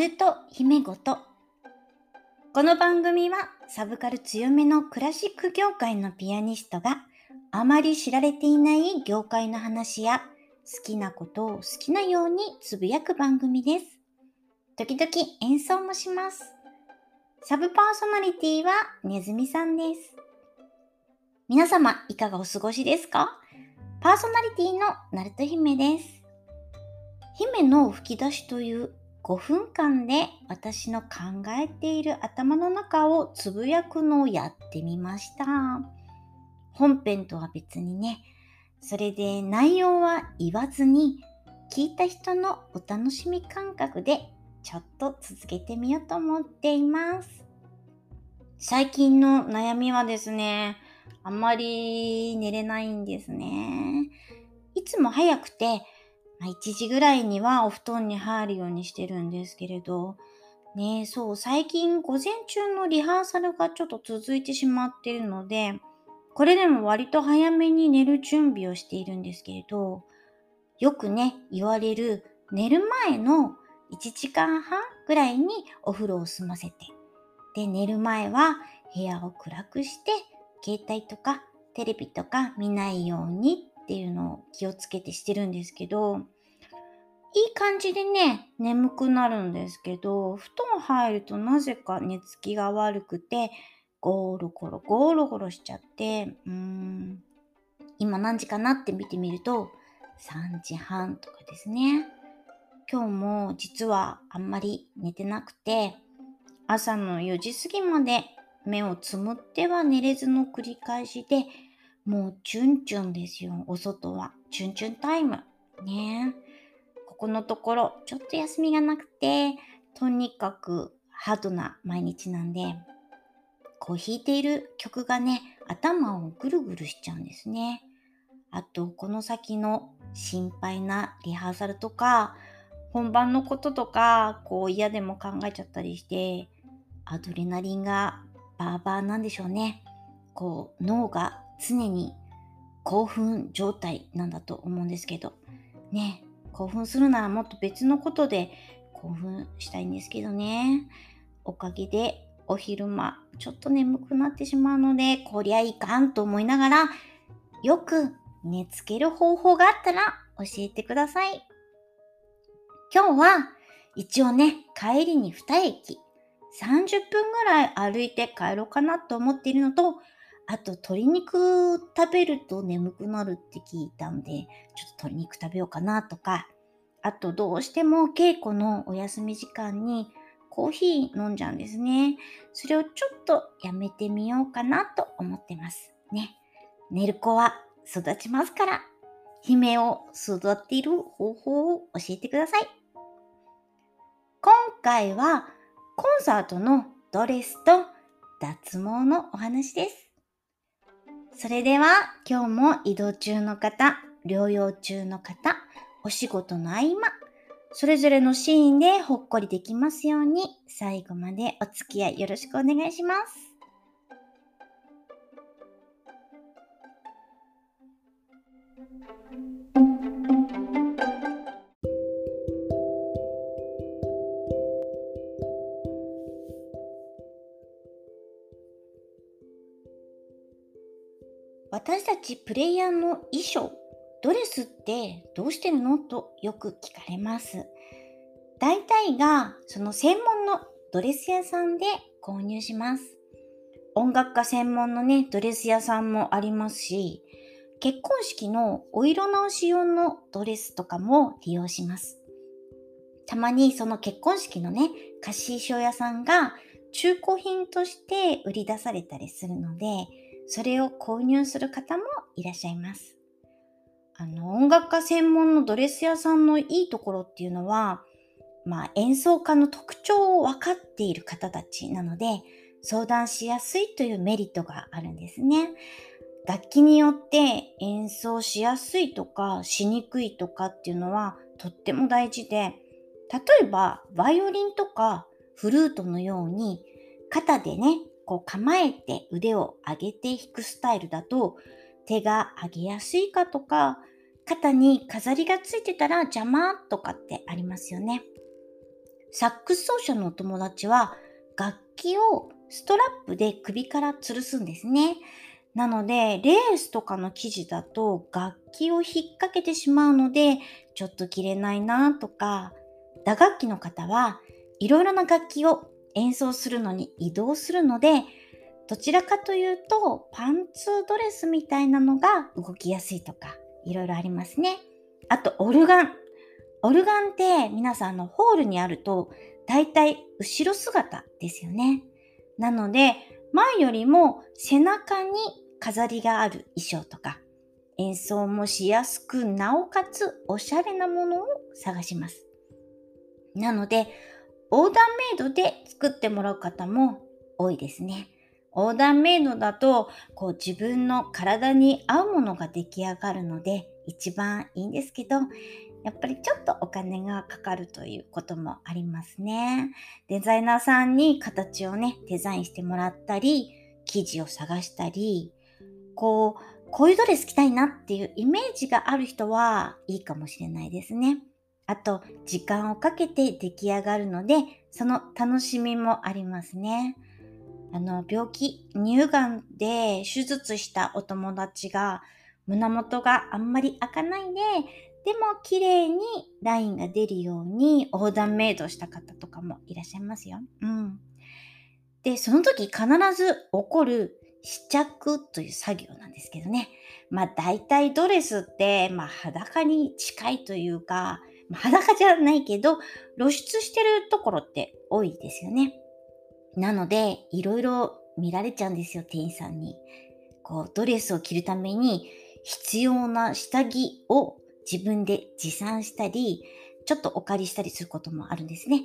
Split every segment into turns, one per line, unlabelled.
ると姫ごと。この番組はサブカル強めのクラシック業界のピアニストがあまり知られていない業界の話や好きなことを好きなようにつぶやく番組です。時々演奏もします。サブパーソナリティはネズミさんです。皆様いかがお過ごしですか？パーソナリティのナルト姫です。姫の吹き出しという5分間で私の考えている頭の中をつぶやくのをやってみました。本編とは別にね、それで内容は言わずに聞いた人のお楽しみ感覚でちょっと続けてみようと思っています。最近の悩みはですね、あんまり寝れないんですね。いつも早くて、1時ぐらいにはお布団に入るようにしてるんですけれど、ねそう、最近午前中のリハーサルがちょっと続いてしまっているので、これでも割と早めに寝る準備をしているんですけれど、よくね、言われる寝る前の1時間半ぐらいにお風呂を済ませて、で、寝る前は部屋を暗くして、携帯とかテレビとか見ないようにっていうのを気をつけてしてるんですけど、いい感じでね、眠くなるんですけど、布団入るとなぜか寝つきが悪くて、ゴロゴロゴロゴロしちゃって、うーん、今何時かなって見てみると、3時半とかですね。今日も実はあんまり寝てなくて、朝の4時過ぎまで目をつむっては寝れずの繰り返しで、もうチュンチュンですよ。お外は。チュンチュンタイム。ねここのところ、ちょっと休みがなくて、とにかくハードな毎日なんで、こう弾いている曲がね、頭をぐるぐるしちゃうんですね。あと、この先の心配なリハーサルとか、本番のこととか、こう嫌でも考えちゃったりして、アドレナリンがバーバーなんでしょうね。こう脳が常に興奮状態なんだと思うんですけど、ね、興奮するならもっと別のことで興奮したいんですけどね。おかげでお昼間ちょっと眠くなってしまうので、こりゃいかんと思いながら、よく寝つける方法があったら教えてください。今日は一応ね、帰りに2駅、30分ぐらい歩いて帰ろうかなと思っているのと、あと、鶏肉食べると眠くなるって聞いたんで、ちょっと鶏肉食べようかなとか、あと、どうしても稽古のお休み時間にコーヒー飲んじゃうんですね。それをちょっとやめてみようかなと思ってます。ね。寝る子は育ちますから、姫を育っている方法を教えてください。今回はコンサートのドレスと脱毛のお話です。それでは今日も移動中の方、療養中の方、お仕事の合間、それぞれのシーンでほっこりできますように最後までお付き合いよろしくお願いします。私たちプレイヤーの衣装、ドレスってどうしてるの？とよく聞かれます。大体がその専門のドレス屋さんで購入します。音楽家専門のね、ドレス屋さんもありますし、結婚式のお色直し用のドレスとかも利用します。たまにその結婚式のね、貸衣装屋さんが中古品として売り出されたりするので、それを購入する方もいらっしゃいます。あの、音楽家専門のドレス屋さんのいいところっていうのは、まあ、演奏家の特徴を分かっている方たちなので、相談しやすいというメリットがあるんですね。楽器によって演奏しやすいとかしにくいとかっていうのはとっても大事で、例えばバイオリンとかフルートのように肩でね、こう構えて腕を上げて弾くスタイルだと手が上げやすいかとか肩に飾りがついてたら邪魔とかってありますよね。サックス奏者のお友達は楽器をストラップで首から吊るすんですね。なので、レースとかの生地だと楽器を引っ掛けてしまうので、ちょっと着れないなとか、打楽器の方はいろいろな楽器を演奏するのに移動するので、どちらかというとパンツドレスみたいなのが動きやすいとか、いろいろありますね。あと、オルガン。オルガンって皆さんのホールにあると、大体後ろ姿ですよね。なので、前よりも背中に飾りがある衣装とか、演奏もしやすく、なおかつおしゃれなものを探します。なので、オーダーメイドで作ってもらう方も多いですね。オーダーメイドだと、こう自分の体に合うものが出来上がるので一番いいんですけど、やっぱりちょっとお金がかかるということもありますね。デザイナーさんに形をね、デザインしてもらったり、生地を探したり、こう、こういうドレス着たいなっていうイメージがある人はいいかもしれないですね。あと、時間をかけて出来上がるので、その楽しみもありますね。あの、病気、乳がんで手術したお友達が、胸元があんまり開かないで、でも綺麗にラインが出るようにオーダーメイドした方とかもいらっしゃいますよ。うん。で、その時必ず起こる試着という作業なんですけどね。まあ大体ドレスって、まあ裸に近いというか、裸じゃないけど露出してるところって多いですよね。なので、いろいろ見られちゃうんですよ、店員さんに。こう、ドレスを着るために必要な下着を自分で持参したり、ちょっとお借りしたりすることもあるんですね。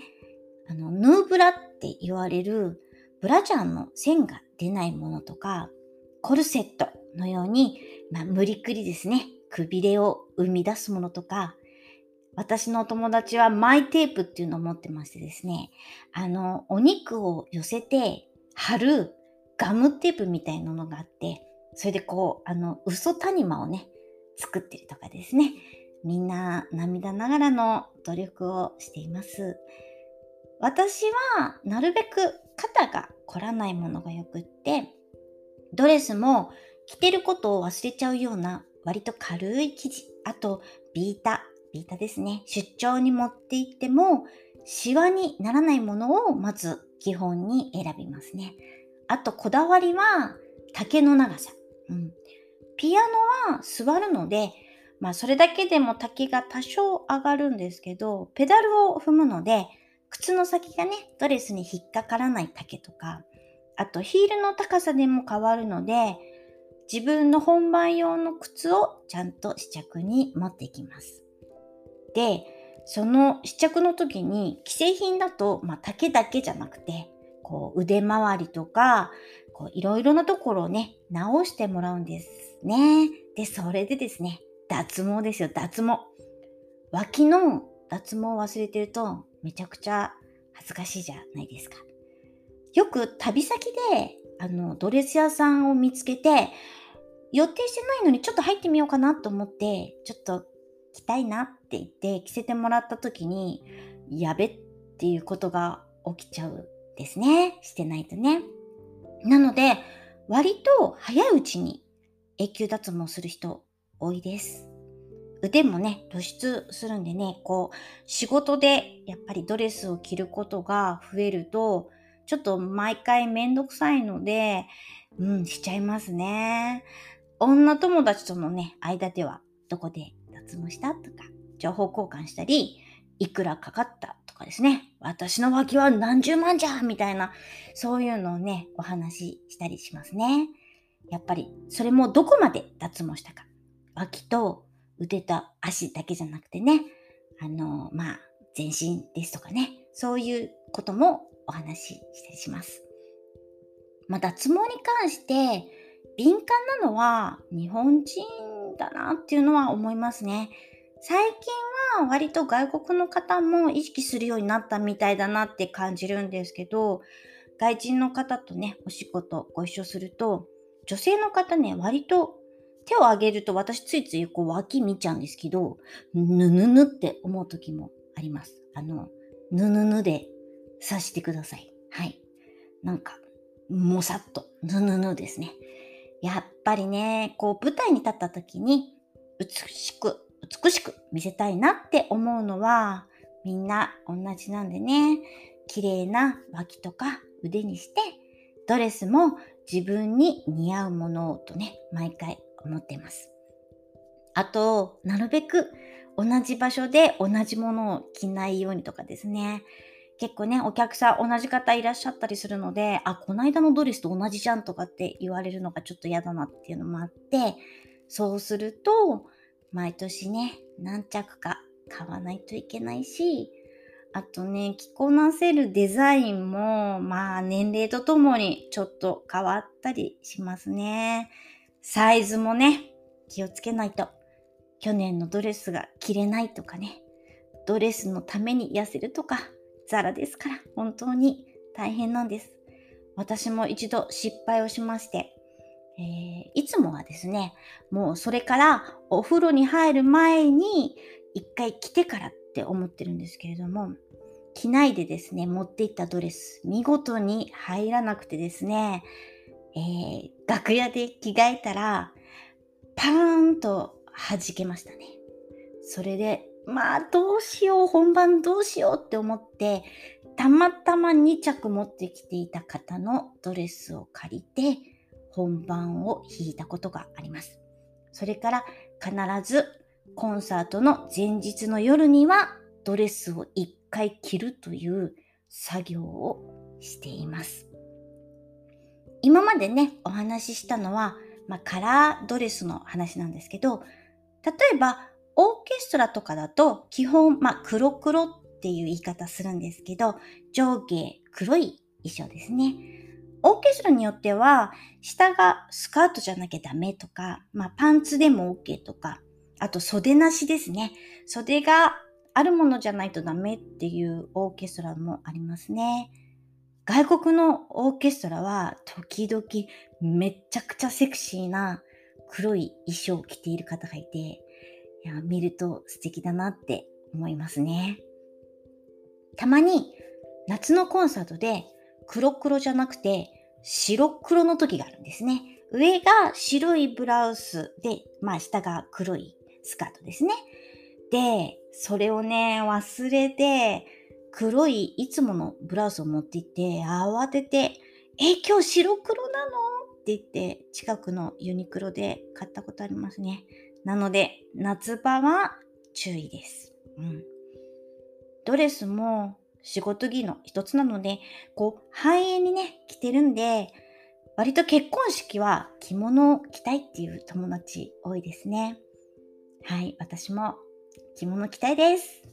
あの、ヌーブラって言われるブラジャーの線が出ないものとか、コルセットのように、まあ、無理くりですね、くびれを生み出すものとか、私のお友達はマイテープっていうのを持ってましてですね、あの、お肉を寄せて貼るガムテープみたいなのがあって、それでこう、あの、嘘谷間をね、作ってるとかですね。みんな涙ながらの努力をしています。私はなるべく肩が凝らないものがよくって、ドレスも着てることを忘れちゃうような割と軽い生地、あとビータ、ビータですね。出張に持って行ってもシワにならないものをまず基本に選びますね。あとこだわりは丈の長さ。うん、ピアノは座るので、まあそれだけでも丈が多少上がるんですけど、ペダルを踏むので、靴の先がね、ドレスに引っかからない丈とか、あとヒールの高さでも変わるので、自分の本番用の靴をちゃんと試着に持っていきます。で、その試着の時に既製品だと、まあ、丈だけじゃなくて、こう腕周りとか、こういろいろなところをね、直してもらうんですね。で、それでですね、脱毛ですよ、脱毛。脇の脱毛を忘れてるとめちゃくちゃ恥ずかしいじゃないですか。よく旅先であのドレス屋さんを見つけて予定してないのにちょっと入ってみようかなと思ってちょっと着たいなって言って着せてもらった時にやべっていうことが起きちゃうですね。してないとね。なので割と早いうちに永久脱毛する人多いです。腕もね、露出するんでね、こう、仕事でやっぱりドレスを着ることが増えると、ちょっと毎回めんどくさいので、うん、しちゃいますね。女友達とのね、間では、どこで脱毛したとか、情報交換したり、いくらかかったとかですね。私の脇は何十万じゃみたいな、そういうのをね、お話ししたりしますね。やっぱり、それもどこまで脱毛したか。脇と腕と足だけじゃなくてね、あの、まあ、全身ですとかね、そういうこともお話ししたりします。まあ、脱毛に関して敏感なのは日本人だなっていうのは思いますね。最近は割と外国の方も意識するようになったみたいだなって感じるんですけど、外人の方とね、お仕事ご一緒すると、女性の方ね、割と手を上げると私ついついこう脇見ちゃうんですけど、ぬぬぬって思う時もあります。あの、ぬぬぬで刺してください。はい。なんか、もさっと、ぬぬぬですね。やっぱりね、こう舞台に立った時に美しく、美しく見せたいなって思うのはみんな同じなんでね、綺麗な脇とか腕にして、ドレスも自分に似合うものをとね、毎回思ってます。あと、なるべく同じ場所で同じものを着ないようにとかですね。結構ね、お客さん同じ方いらっしゃったりするので、あ、こないだのドレスと同じじゃんとかって言われるのがちょっと嫌だなっていうのもあって、そうすると、毎年ね、何着か買わないといけないし、あとね、着こなせるデザインも、まあ年齢とともにちょっと変わったりしますね。サイズもね、気をつけないと。去年のドレスが着れないとかね、ドレスのために痩せるとか、ザラですから、本当に大変なんです。私も一度失敗をしまして、えー、いつもはですね、もうそれからお風呂に入る前に一回着てからって思ってるんですけれども、着ないでですね、持っていったドレス、見事に入らなくてですね、えー、楽屋で着替えたら、パーンと弾けましたね。それでまあどうしよう、本番どうしようって思って、たまたま2着持ってきていた方のドレスを借りて、本番を弾いたことがあります。それから必ずコンサートの前日の夜にはドレスを1回着るという作業をしています。今までね、お話ししたのは、まあ、カラードレスの話なんですけど、例えばオーケストラとかだと基本、まあ、黒黒っていう言い方するんですけど、上下黒い衣装ですね。オーケストラによっては、下がスカートじゃなきゃダメとか、まあ、パンツでも OK とか、あと袖なしですね。袖があるものじゃないとダメっていうオーケストラもありますね。外国のオーケストラは時々めちゃくちゃセクシーな黒い衣装を着ている方がいて、いや、見ると素敵だなって思いますね。たまに夏のコンサートで黒黒じゃなくて白黒の時があるんですね。上が白いブラウスで、まあ下が黒いスカートですね。で、それをね、忘れて、黒いいつものブラウスを持って行って、慌てて、え、今日白黒なの？って言って、近くのユニクロで買ったことありますね。なので、夏場は注意です。うん。ドレスも仕事着の一つなので、こう、繁栄にね、着てるんで、割と結婚式は着物を着たいっていう友達多いですね。はい、私も着物着たいです。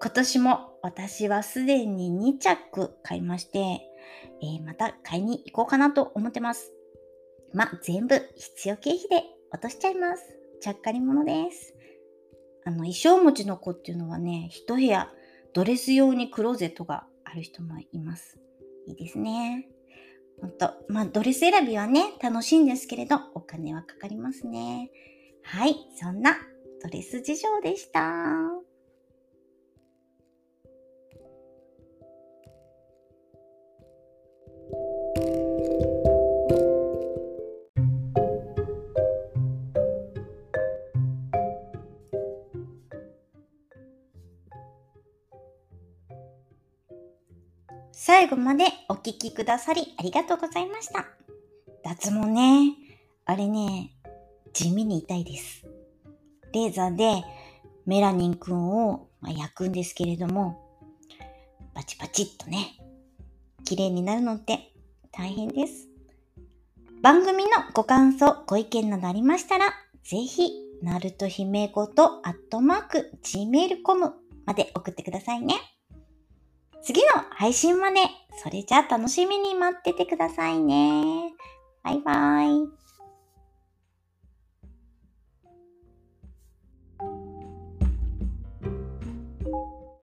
今年も私はすでに2着買いまして、えー、また買いに行こうかなと思ってます。ま全部必要経費で落としちゃいます。ちゃっかり者です。あの、衣装持ちの子っていうのはね、一部屋、ドレス用にクローゼットがある人もいます。いいですね。ほんと、まあ、ドレス選びはね、楽しいんですけれど、お金はかかりますね。はい、そんなドレス事情でした。最後までお聴きくださりありがとうございました。脱毛ね、あれね、地味に痛いです。レーザーでメラニンくんを焼くんですけれども、バチバチっとね、綺麗になるのって大変です。番組のご感想、ご意見などありましたら、ぜひ、なると姫ごとアットマーク gmail.com まで送ってくださいね。次の配信まで、それじゃあ楽しみに待っててくださいね。バイバイ。